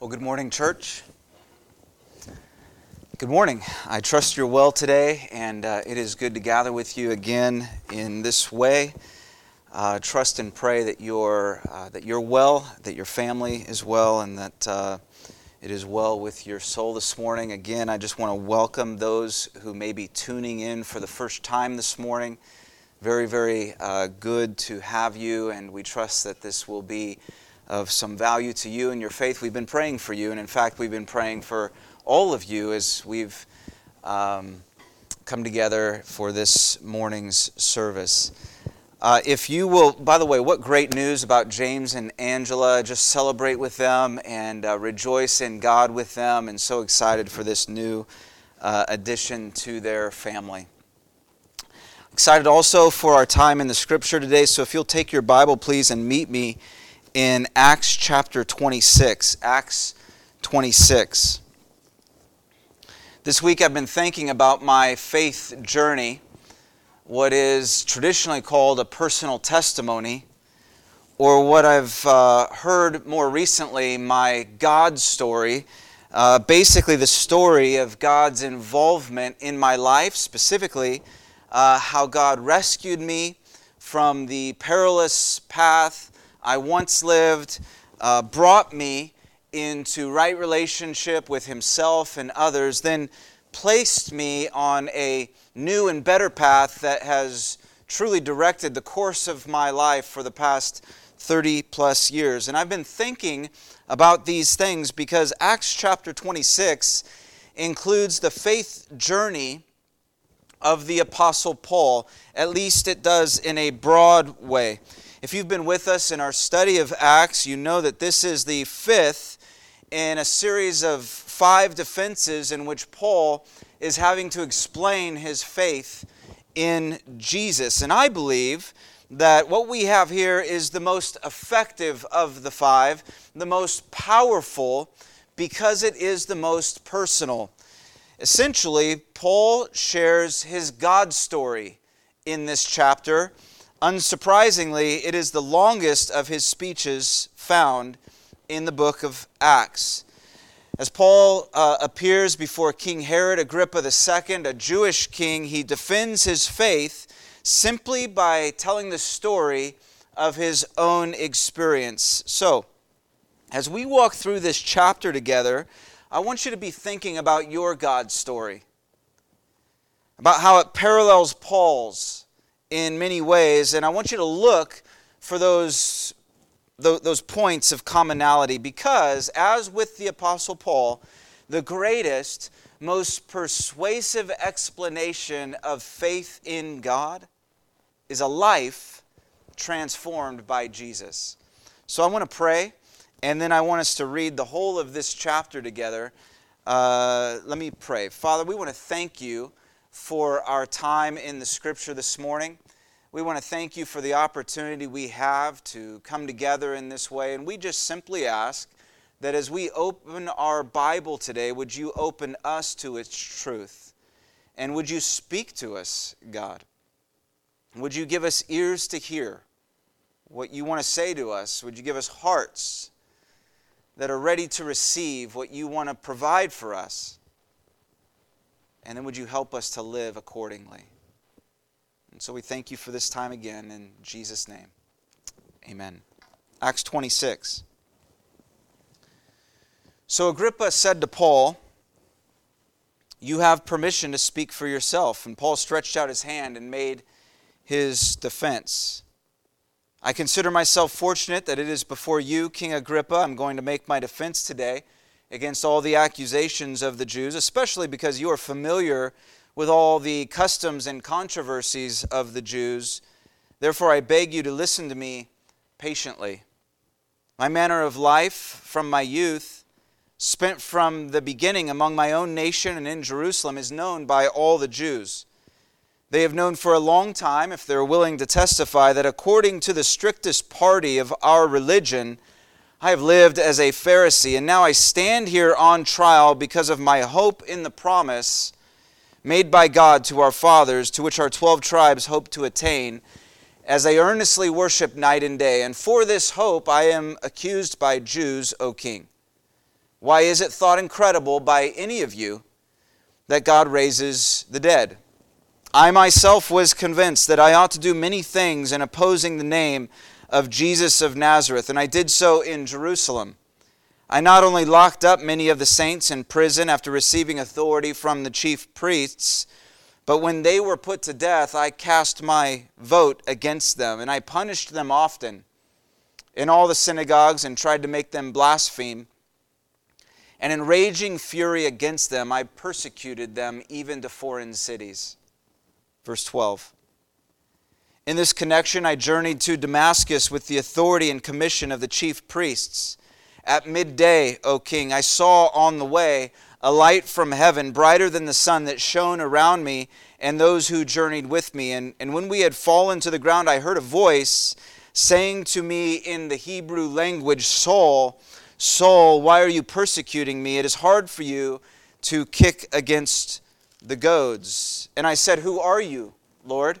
Well, good morning, church. Good morning. I trust you're well today, and uh, it is good to gather with you again in this way. Uh, trust and pray that you're uh, that you're well, that your family is well, and that uh, it is well with your soul this morning. Again, I just want to welcome those who may be tuning in for the first time this morning. Very, very uh, good to have you, and we trust that this will be of some value to you and your faith. We've been praying for you, and in fact, we've been praying for all of you as we've um, come together for this morning's service. Uh, if you will, by the way, what great news about James and Angela. Just celebrate with them and uh, rejoice in God with them, and so excited for this new uh, addition to their family. Excited also for our time in the scripture today, so if you'll take your Bible, please, and meet me in Acts chapter 26. Acts 26. This week I've been thinking about my faith journey, what is traditionally called a personal testimony, or what I've uh, heard more recently, my God story. Uh, basically, the story of God's involvement in my life, specifically, uh, how God rescued me from the perilous path I once lived, uh, brought me into right relationship with himself and others, then placed me on a new and better path that has truly directed the course of my life for the past 30 plus years. And I've been thinking about these things because Acts chapter 26 includes the faith journey of the Apostle Paul. At least it does in a broad way. If you've been with us in our study of Acts, you know that this is the fifth in a series of five defenses in which Paul is having to explain his faith in Jesus. And I believe that what we have here is the most effective of the five, the most powerful, because it is the most personal. Essentially, Paul shares his God story in this chapter Unsurprisingly, it is the longest of his speeches found in the book of Acts. As Paul uh, appears before King Herod Agrippa II, a Jewish king, he defends his faith simply by telling the story of his own experience. So, as we walk through this chapter together, I want you to be thinking about your God story, about how it parallels Paul's in many ways, and I want you to look for those, those points of commonality because, as with the Apostle Paul, the greatest, most persuasive explanation of faith in God is a life transformed by Jesus. So I want to pray, and then I want us to read the whole of this chapter together. Uh, let me pray. Father, we want to thank you for our time in the scripture this morning. We want to thank you for the opportunity we have to come together in this way. And we just simply ask that as we open our Bible today, would you open us to its truth? And would you speak to us, God? Would you give us ears to hear what you want to say to us? Would you give us hearts that are ready to receive what you want to provide for us? And then would you help us to live accordingly? And so we thank you for this time again in Jesus' name. Amen. Acts 26. So Agrippa said to Paul, You have permission to speak for yourself. And Paul stretched out his hand and made his defense. I consider myself fortunate that it is before you, King Agrippa, I'm going to make my defense today against all the accusations of the Jews, especially because you are familiar with all the customs and controversies of the Jews. Therefore, I beg you to listen to me patiently. My manner of life from my youth, spent from the beginning among my own nation and in Jerusalem, is known by all the Jews. They have known for a long time, if they're willing to testify, that according to the strictest party of our religion, I have lived as a Pharisee, and now I stand here on trial because of my hope in the promise made by God to our fathers, to which our twelve tribes hope to attain, as they earnestly worship night and day. And for this hope I am accused by Jews, O king. Why is it thought incredible by any of you that God raises the dead? I myself was convinced that I ought to do many things in opposing the name of Jesus of Nazareth, and I did so in Jerusalem. I not only locked up many of the saints in prison after receiving authority from the chief priests, but when they were put to death, I cast my vote against them, and I punished them often in all the synagogues and tried to make them blaspheme. And in raging fury against them, I persecuted them even to foreign cities. Verse 12. In this connection, I journeyed to Damascus with the authority and commission of the chief priests. At midday, O king, I saw on the way a light from heaven, brighter than the sun, that shone around me and those who journeyed with me. And, and when we had fallen to the ground, I heard a voice saying to me in the Hebrew language, Saul, Saul, why are you persecuting me? It is hard for you to kick against the goads. And I said, Who are you, Lord?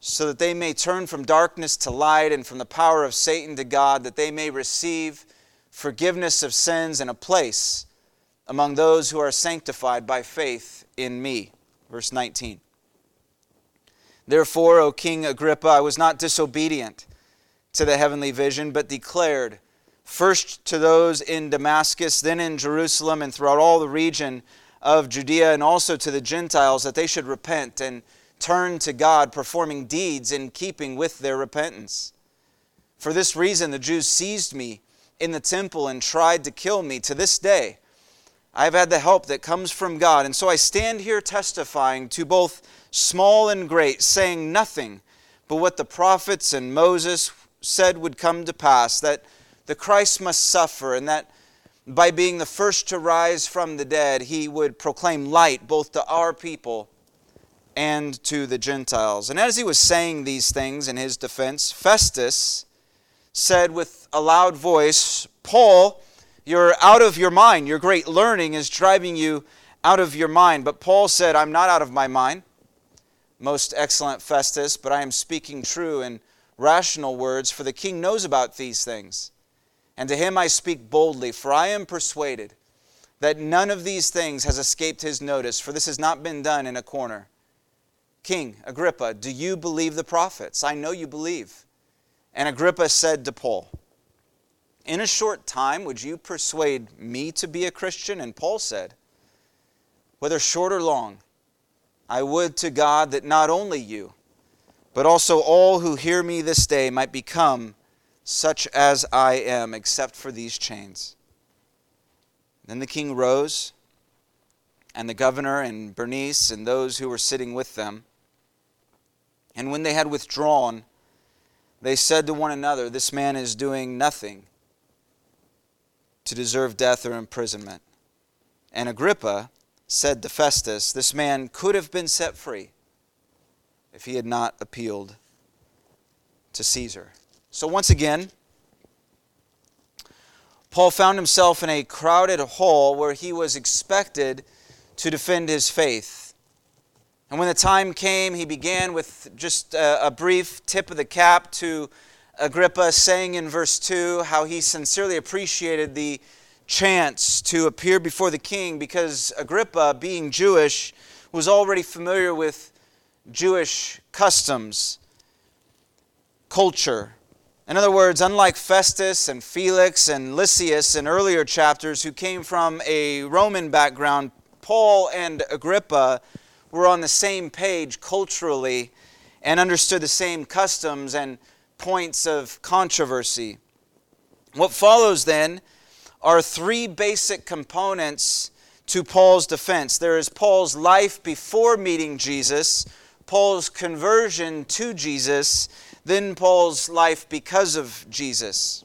so that they may turn from darkness to light and from the power of Satan to God, that they may receive forgiveness of sins and a place among those who are sanctified by faith in me. Verse 19. Therefore, O King Agrippa, I was not disobedient to the heavenly vision, but declared first to those in Damascus, then in Jerusalem, and throughout all the region of Judea, and also to the Gentiles, that they should repent and turned to God, performing deeds in keeping with their repentance. For this reason, the Jews seized me in the temple and tried to kill me. To this day, I have had the help that comes from God. And so I stand here testifying to both small and great, saying nothing but what the prophets and Moses said would come to pass that the Christ must suffer, and that by being the first to rise from the dead, he would proclaim light both to our people and to the Gentiles. And as he was saying these things in his defense, Festus said with a loud voice, Paul, you're out of your mind. Your great learning is driving you out of your mind. But Paul said, I'm not out of my mind, most excellent Festus, but I am speaking true and rational words, for the king knows about these things. And to him I speak boldly, for I am persuaded that none of these things has escaped his notice, for this has not been done in a corner. King Agrippa, do you believe the prophets? I know you believe. And Agrippa said to Paul, In a short time, would you persuade me to be a Christian? And Paul said, Whether short or long, I would to God that not only you, but also all who hear me this day might become such as I am, except for these chains. Then the king rose, and the governor and Bernice and those who were sitting with them and when they had withdrawn, they said to one another, This man is doing nothing to deserve death or imprisonment. And Agrippa said to Festus, This man could have been set free if he had not appealed to Caesar. So once again, Paul found himself in a crowded hall where he was expected to defend his faith. And when the time came, he began with just a, brief tip of the cap to Agrippa, saying in verse 2 how he sincerely appreciated the chance to appear before the king because Agrippa, being Jewish, was already familiar with Jewish customs, culture. In other words, unlike Festus and Felix and Lysias in earlier chapters, who came from a Roman background, Paul and Agrippa were on the same page culturally and understood the same customs and points of controversy. What follows then are three basic components to Paul's defense there is Paul's life before meeting Jesus, Paul's conversion to Jesus, then Paul's life because of Jesus.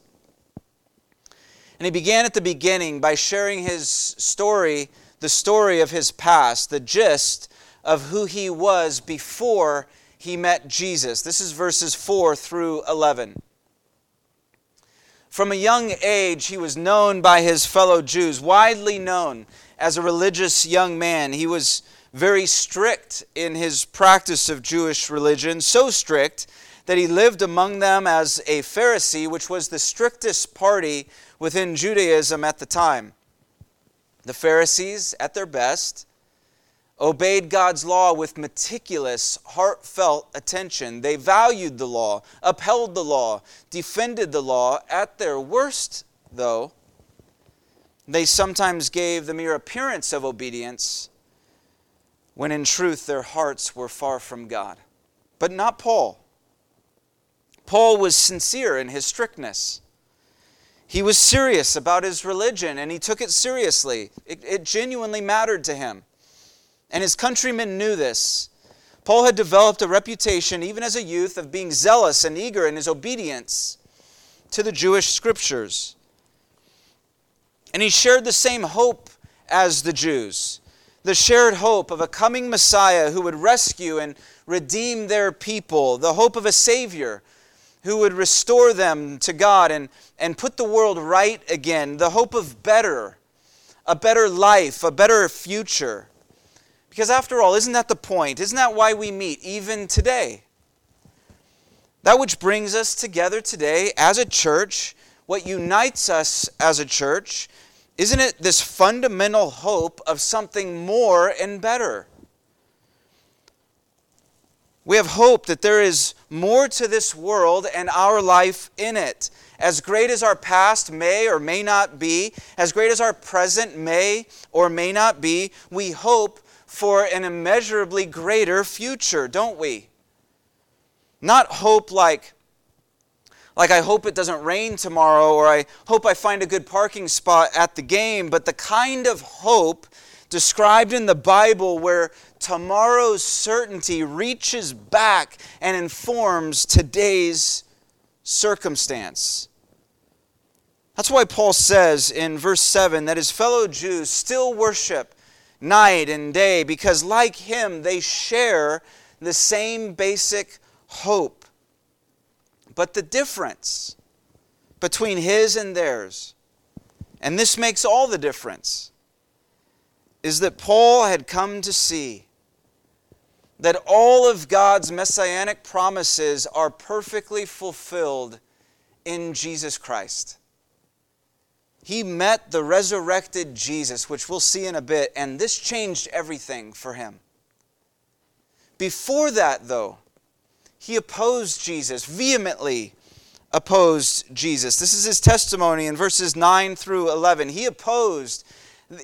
And he began at the beginning by sharing his story the story of his past, the gist of who he was before he met Jesus. This is verses 4 through 11. From a young age, he was known by his fellow Jews, widely known as a religious young man. He was very strict in his practice of Jewish religion, so strict that he lived among them as a Pharisee, which was the strictest party within Judaism at the time. The Pharisees, at their best, obeyed God's law with meticulous, heartfelt attention. They valued the law, upheld the law, defended the law. At their worst, though, they sometimes gave the mere appearance of obedience when in truth their hearts were far from God. But not Paul. Paul was sincere in his strictness. He was serious about his religion and he took it seriously. It, it, genuinely mattered to him. And his countrymen knew this. Paul had developed a reputation, even as a youth, of being zealous and eager in his obedience to the Jewish scriptures. And he shared the same hope as the Jews the shared hope of a coming Messiah who would rescue and redeem their people, the hope of a Savior who would restore them to God and, and put the world right again, the hope of better, a better life, a better future. Because after all, isn't that the point? Isn't that why we meet even today? That which brings us together today as a church, what unites us as a church, isn't it this fundamental hope of something more and better? We have hope that there is more to this world and our life in it. As great as our past may or may not be, as great as our present may or may not be, we hope for an immeasurably greater future, don't we? Not hope like, like I hope it doesn't rain tomorrow or I hope I find a good parking spot at the game, but the kind of hope described in the Bible where tomorrow's certainty reaches back and informs today's circumstance. That's why Paul says in verse 7 that his fellow Jews still worship night and day because, like him, they share the same basic hope. But the difference between his and theirs, and this makes all the difference, is that Paul had come to see that all of God's messianic promises are perfectly fulfilled in Jesus Christ. He met the resurrected Jesus, which we'll see in a bit, and this changed everything for him. Before that, though, he opposed Jesus, vehemently opposed Jesus. This is his testimony in verses 9 through 11. He opposed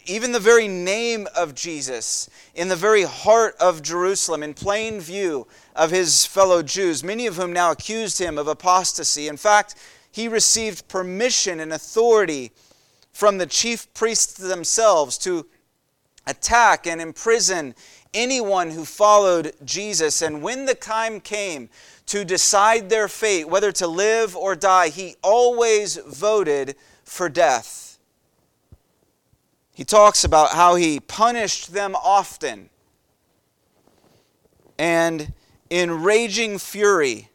even the very name of Jesus in the very heart of Jerusalem, in plain view of his fellow Jews, many of whom now accused him of apostasy. In fact, he received permission and authority from the chief priests themselves to attack and imprison anyone who followed Jesus. And when the time came to decide their fate, whether to live or die, he always voted for death. He talks about how he punished them often. And in raging fury,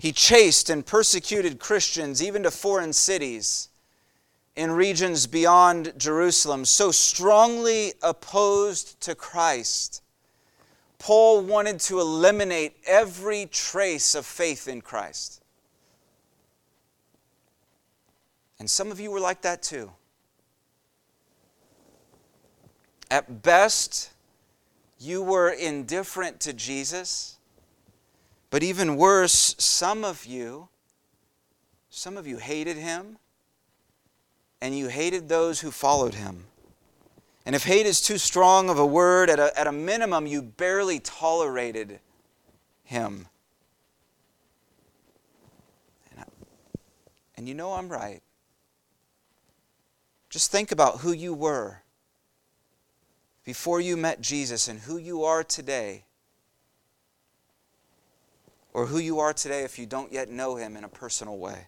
he chased and persecuted Christians even to foreign cities in regions beyond Jerusalem, so strongly opposed to Christ. Paul wanted to eliminate every trace of faith in Christ. And some of you were like that too. At best, you were indifferent to Jesus. But even worse, some of you, some of you hated him, and you hated those who followed him. And if hate is too strong of a word, at a, at a minimum, you barely tolerated him. And, I, and you know I'm right. Just think about who you were before you met Jesus and who you are today, or who you are today if you don't yet know Him in a personal way.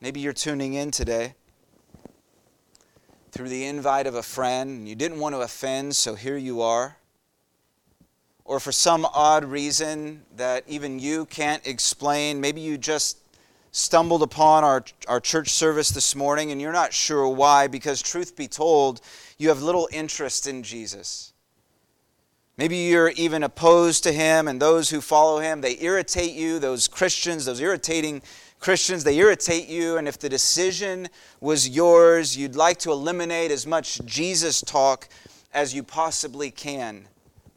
Maybe you're tuning in today through the invite of a friend. and You didn't want to offend, so here you are. Or for some odd reason that even you can't explain, maybe you just stumbled upon our, our church service this morning and you're not sure why, because truth be told, you have little interest in Jesus. Maybe you're even opposed to him, and those who follow him, they irritate you. Those Christians, those irritating Christians, they irritate you. And if the decision was yours, you'd like to eliminate as much Jesus talk as you possibly can.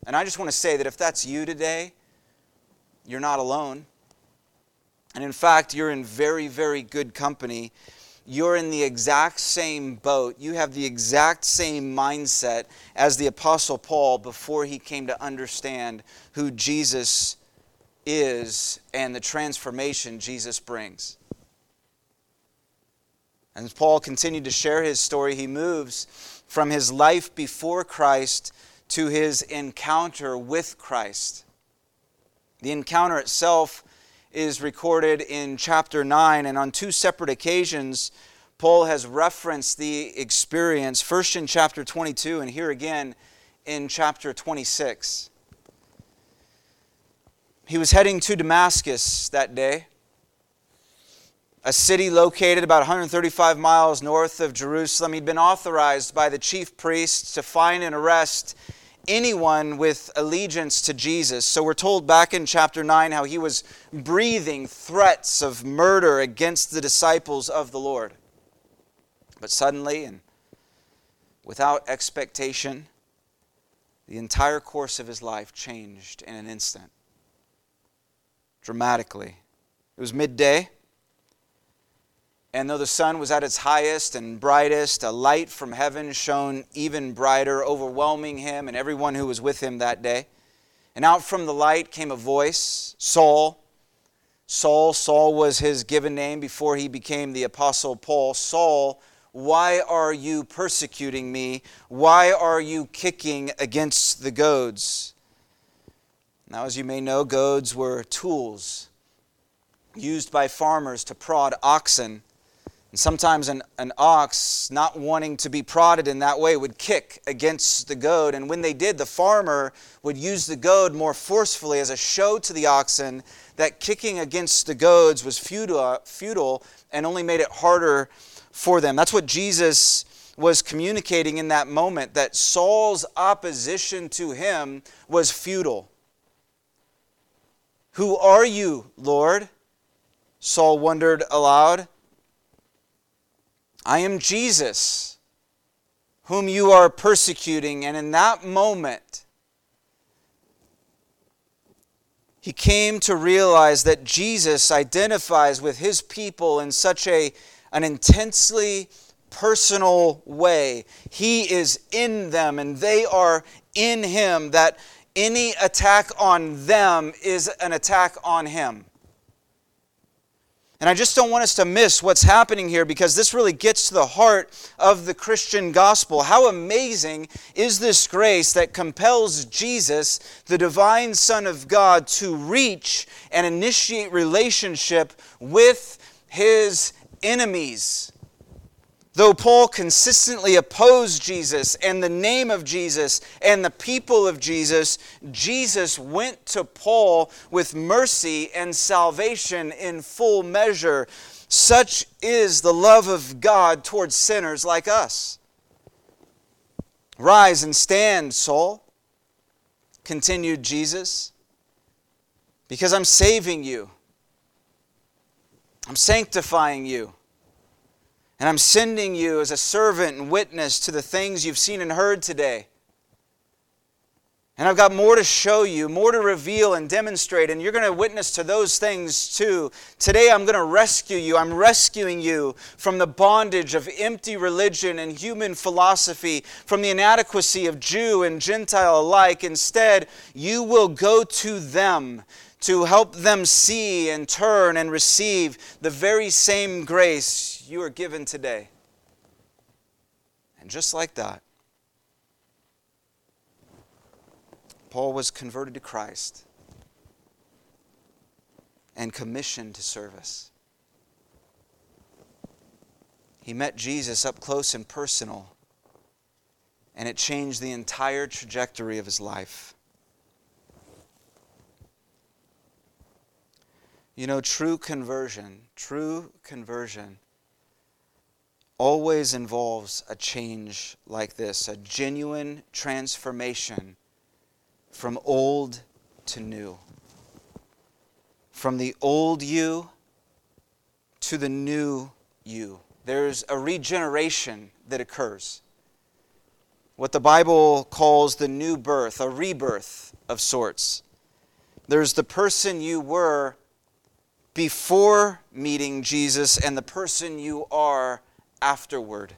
And I just want to say that if that's you today, you're not alone. And in fact, you're in very, very good company. You're in the exact same boat. You have the exact same mindset as the Apostle Paul before he came to understand who Jesus is and the transformation Jesus brings. And as Paul continued to share his story, he moves from his life before Christ to his encounter with Christ. The encounter itself is recorded in chapter 9, and on two separate occasions, Paul has referenced the experience, first in chapter 22, and here again in chapter 26. He was heading to Damascus that day, a city located about 135 miles north of Jerusalem. He'd been authorized by the chief priests to find and arrest anyone with allegiance to Jesus. So we're told back in chapter 9 how he was breathing threats of murder against the disciples of the Lord. But suddenly, and without expectation, the entire course of his life changed in an instant. Dramatically. It was midday. And though the sun was at its highest and brightest, a light from heaven shone even brighter, overwhelming him and everyone who was with him that day. And out from the light came a voice Saul, Saul, Saul was his given name before he became the Apostle Paul. Saul, why are you persecuting me? Why are you kicking against the goads? Now, as you may know, goads were tools used by farmers to prod oxen and sometimes an, an ox, not wanting to be prodded in that way, would kick against the goad. And when they did, the farmer would use the goad more forcefully as a show to the oxen that kicking against the goads was futile, futile and only made it harder for them. That's what Jesus was communicating in that moment that Saul's opposition to him was futile. Who are you, Lord? Saul wondered aloud. I am Jesus, whom you are persecuting. And in that moment, he came to realize that Jesus identifies with his people in such a, an intensely personal way. He is in them and they are in him, that any attack on them is an attack on him. And I just don't want us to miss what's happening here because this really gets to the heart of the Christian gospel. How amazing is this grace that compels Jesus, the divine Son of God, to reach and initiate relationship with his enemies? Though Paul consistently opposed Jesus and the name of Jesus and the people of Jesus, Jesus went to Paul with mercy and salvation in full measure. Such is the love of God towards sinners like us. Rise and stand, Saul, continued Jesus, because I'm saving you. I'm sanctifying you. And I'm sending you as a servant and witness to the things you've seen and heard today. And I've got more to show you, more to reveal and demonstrate, and you're going to witness to those things too. Today, I'm going to rescue you. I'm rescuing you from the bondage of empty religion and human philosophy, from the inadequacy of Jew and Gentile alike. Instead, you will go to them to help them see and turn and receive the very same grace you are given today. And just like that, Paul was converted to Christ and commissioned to service. He met Jesus up close and personal and it changed the entire trajectory of his life. You know, true conversion, true conversion always involves a change like this, a genuine transformation from old to new. From the old you to the new you. There's a regeneration that occurs. What the Bible calls the new birth, a rebirth of sorts. There's the person you were before meeting Jesus and the person you are afterward.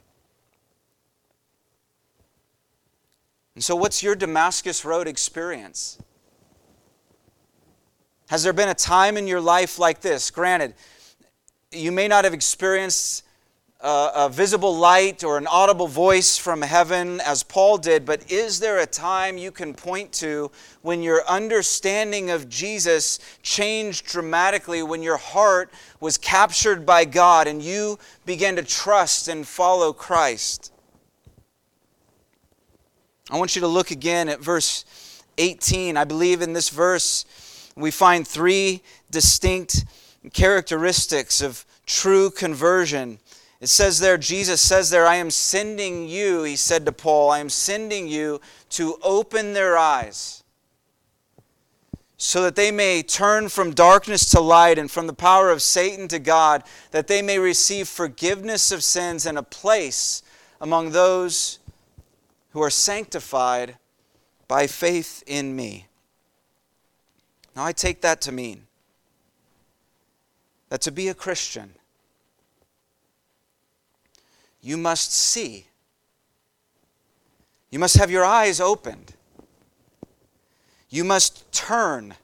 And so, what's your Damascus Road experience? Has there been a time in your life like this? Granted, you may not have experienced a, a visible light or an audible voice from heaven as Paul did, but is there a time you can point to when your understanding of Jesus changed dramatically, when your heart was captured by God and you began to trust and follow Christ? I want you to look again at verse 18. I believe in this verse we find three distinct characteristics of true conversion. It says there, Jesus says there, I am sending you, he said to Paul, I am sending you to open their eyes so that they may turn from darkness to light and from the power of Satan to God, that they may receive forgiveness of sins and a place among those who are sanctified by faith in me. Now, I take that to mean that to be a Christian, you must see. You must have your eyes opened. You must turn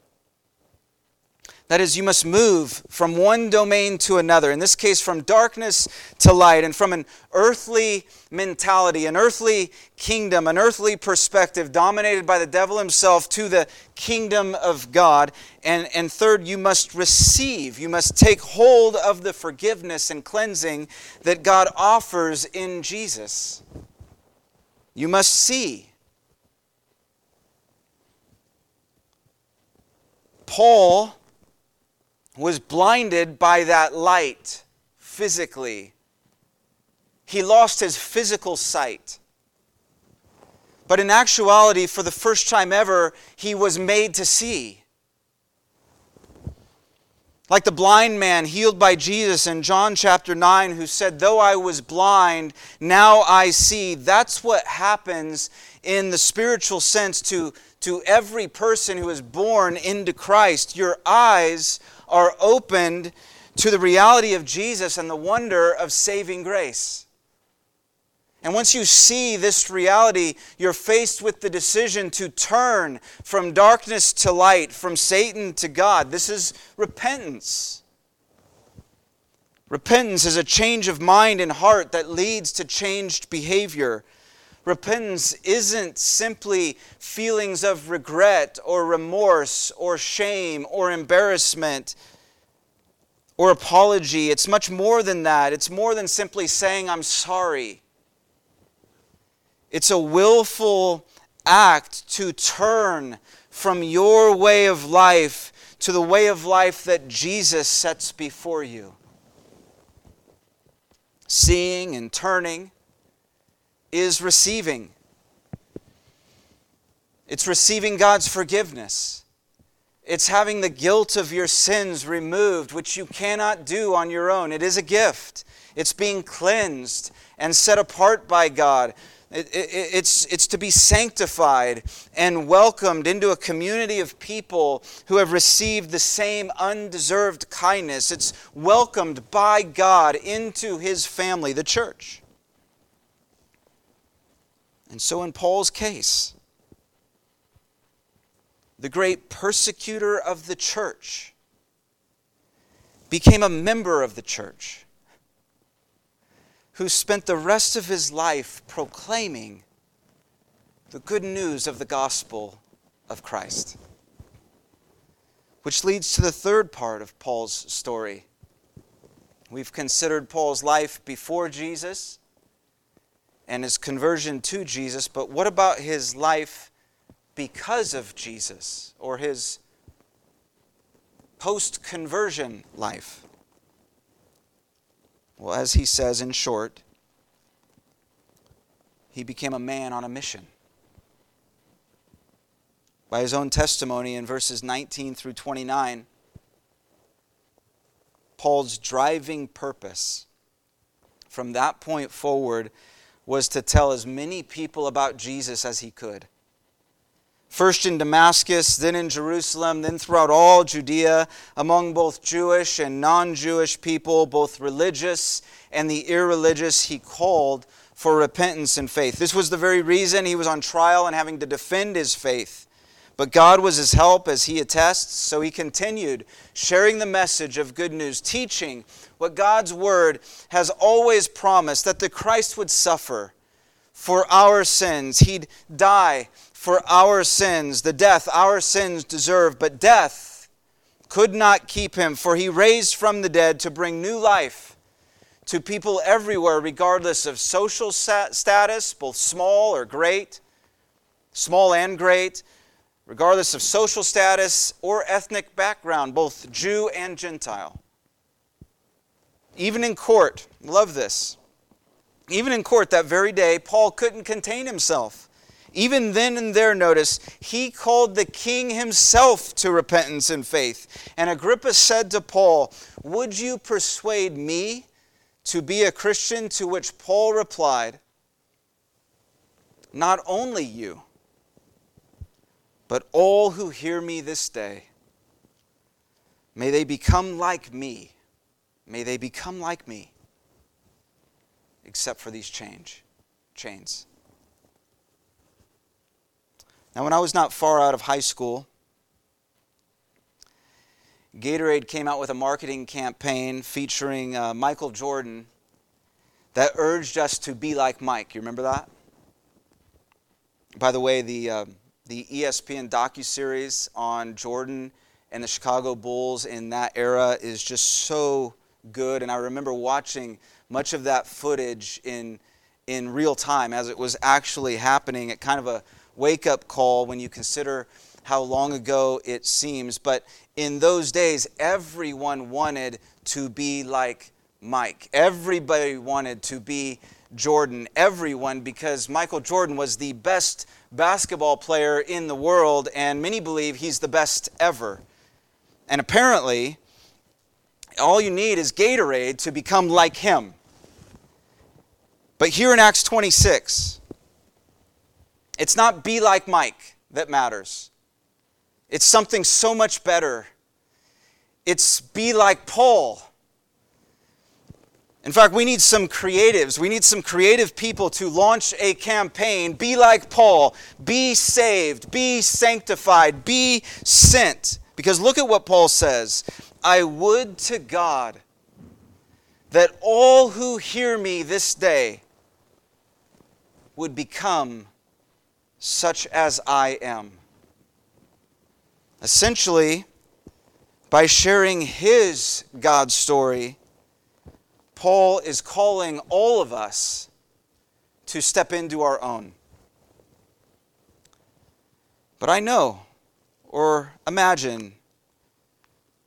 that is, you must move from one domain to another. In this case, from darkness to light, and from an earthly mentality, an earthly kingdom, an earthly perspective dominated by the devil himself to the kingdom of God. And, and third, you must receive, you must take hold of the forgiveness and cleansing that God offers in Jesus. You must see. Paul was blinded by that light physically. He lost his physical sight. But in actuality, for the first time ever, he was made to see. Like the blind man healed by Jesus in John chapter 9, who said, Though I was blind, now I see. That's what happens in the spiritual sense to, to every person who is born into Christ. Your eyes are opened to the reality of Jesus and the wonder of saving grace. And once you see this reality, you're faced with the decision to turn from darkness to light, from Satan to God. This is repentance. Repentance is a change of mind and heart that leads to changed behavior. Repentance isn't simply feelings of regret or remorse or shame or embarrassment or apology. It's much more than that. It's more than simply saying, I'm sorry. It's a willful act to turn from your way of life to the way of life that Jesus sets before you. Seeing and turning is receiving. It's receiving God's forgiveness. It's having the guilt of your sins removed, which you cannot do on your own. It is a gift. It's being cleansed and set apart by God. It, it, it's, it's to be sanctified and welcomed into a community of people who have received the same undeserved kindness. It's welcomed by God into his family, the church. And so, in Paul's case, the great persecutor of the church became a member of the church who spent the rest of his life proclaiming the good news of the gospel of Christ. Which leads to the third part of Paul's story. We've considered Paul's life before Jesus and his conversion to Jesus, but what about his life because of Jesus or his post conversion life? Well, as he says in short, he became a man on a mission. By his own testimony in verses 19 through 29, Paul's driving purpose from that point forward was to tell as many people about Jesus as he could. First in Damascus, then in Jerusalem, then throughout all Judea, among both Jewish and non Jewish people, both religious and the irreligious, he called for repentance and faith. This was the very reason he was on trial and having to defend his faith. But God was his help, as he attests, so he continued sharing the message of good news, teaching what God's word has always promised that the Christ would suffer for our sins. He'd die for our sins, the death our sins deserve, but death could not keep him, for he raised from the dead to bring new life to people everywhere, regardless of social status, both small or great, small and great, regardless of social status or ethnic background, both Jew and Gentile. Even in court, love this. Even in court that very day, Paul couldn't contain himself. Even then and there, notice, he called the king himself to repentance and faith. And Agrippa said to Paul, Would you persuade me to be a Christian? To which Paul replied, Not only you, but all who hear me this day. May they become like me. May they become like me, except for these change, chains. Now, when I was not far out of high school, Gatorade came out with a marketing campaign featuring uh, Michael Jordan that urged us to be like Mike. You remember that? By the way, the, uh, the ESPN docuseries on Jordan and the Chicago Bulls in that era is just so good. And I remember watching much of that footage in, in real time as it was actually happening at kind of a wake up call when you consider how long ago it seems. But in those days, everyone wanted to be like Mike. Everybody wanted to be Jordan. Everyone, because Michael Jordan was the best basketball player in the world, and many believe he's the best ever. And apparently, all you need is Gatorade to become like him. But here in Acts 26, it's not be like Mike that matters. It's something so much better. It's be like Paul. In fact, we need some creatives. We need some creative people to launch a campaign. Be like Paul. Be saved. Be sanctified. Be sent. Because look at what Paul says I would to God that all who hear me this day would become such as I am. Essentially, by sharing his God story, Paul is calling all of us to step into our own. But I know or imagine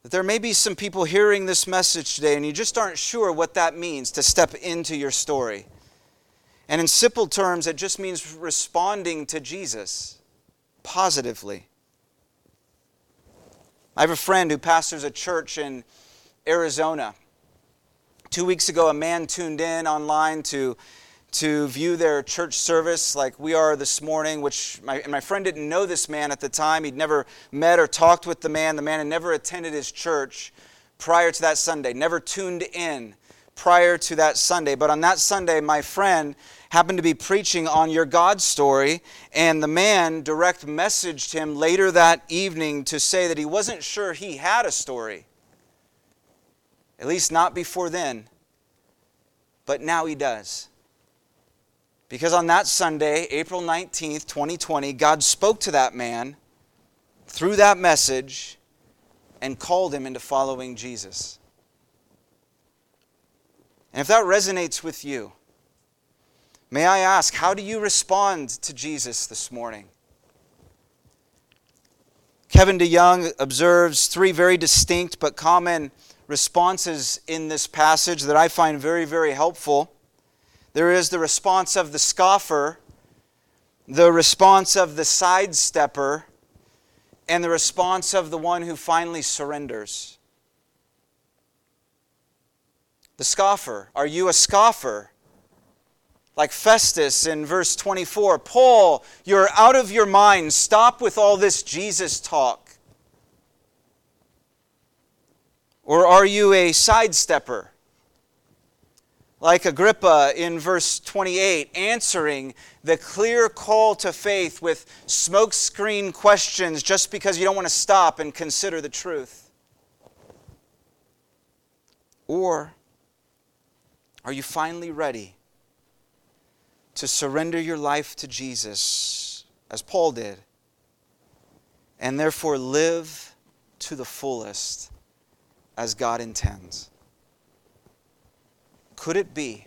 that there may be some people hearing this message today and you just aren't sure what that means to step into your story. And in simple terms, it just means responding to Jesus positively. I have a friend who pastors a church in Arizona. Two weeks ago, a man tuned in online to, to view their church service like we are this morning, which my, my friend didn't know this man at the time. He'd never met or talked with the man. The man had never attended his church prior to that Sunday, never tuned in prior to that Sunday. But on that Sunday, my friend happened to be preaching on your God story, and the man direct messaged him later that evening to say that he wasn't sure he had a story. At least not before then. But now he does. Because on that Sunday, April 19th, 2020, God spoke to that man through that message and called him into following Jesus. And if that resonates with you, May I ask, how do you respond to Jesus this morning? Kevin DeYoung observes three very distinct but common responses in this passage that I find very, very helpful. There is the response of the scoffer, the response of the sidestepper, and the response of the one who finally surrenders. The scoffer. Are you a scoffer? like Festus in verse 24 Paul, you're out of your mind. Stop with all this Jesus talk. Or are you a sidestepper? Like Agrippa in verse 28, answering the clear call to faith with smokescreen questions just because you don't want to stop and consider the truth? Or are you finally ready to surrender your life to Jesus, as Paul did, and therefore live to the fullest as God intends. Could it be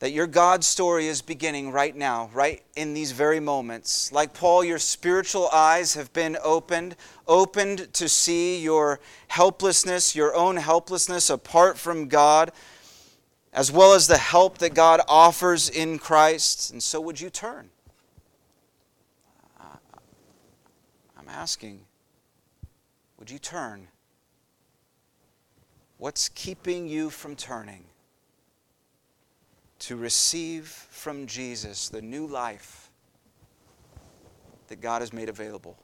that your God story is beginning right now, right in these very moments? Like Paul, your spiritual eyes have been opened, opened to see your helplessness, your own helplessness apart from God as well as the help that God offers in Christ. And so, would you turn? I'm asking, would you turn? What's keeping you from turning to receive from Jesus the new life that God has made available?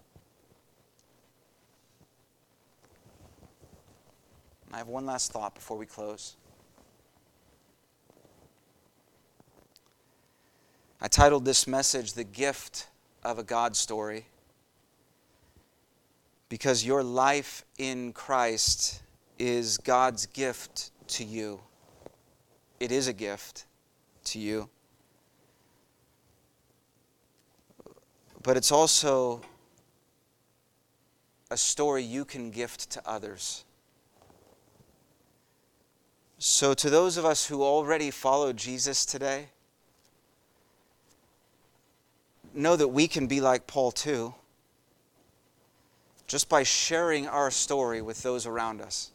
I have one last thought before we close. I titled this message, The Gift of a God Story, because your life in Christ is God's gift to you. It is a gift to you. But it's also a story you can gift to others. So, to those of us who already follow Jesus today, know that we can be like Paul too, just by sharing our story with those around us.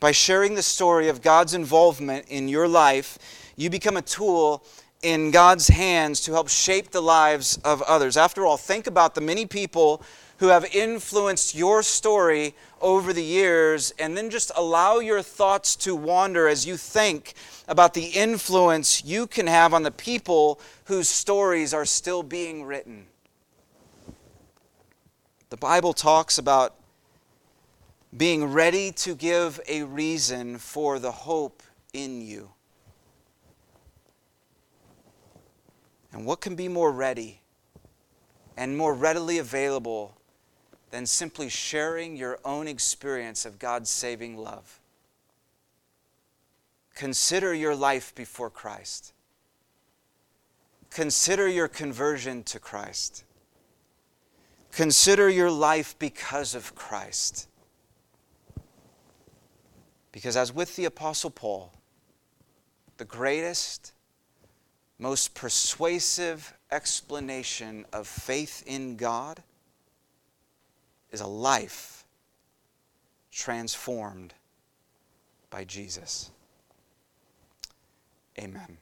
By sharing the story of God's involvement in your life, you become a tool in God's hands to help shape the lives of others. After all, think about the many people who have influenced your story over the years, and then just allow your thoughts to wander as you think about the influence you can have on the people whose stories are still being written. The Bible talks about being ready to give a reason for the hope in you. And what can be more ready and more readily available than simply sharing your own experience of God's saving love? Consider your life before Christ. Consider your conversion to Christ. Consider your life because of Christ. Because, as with the Apostle Paul, the greatest, most persuasive explanation of faith in God is a life transformed by Jesus. Amen.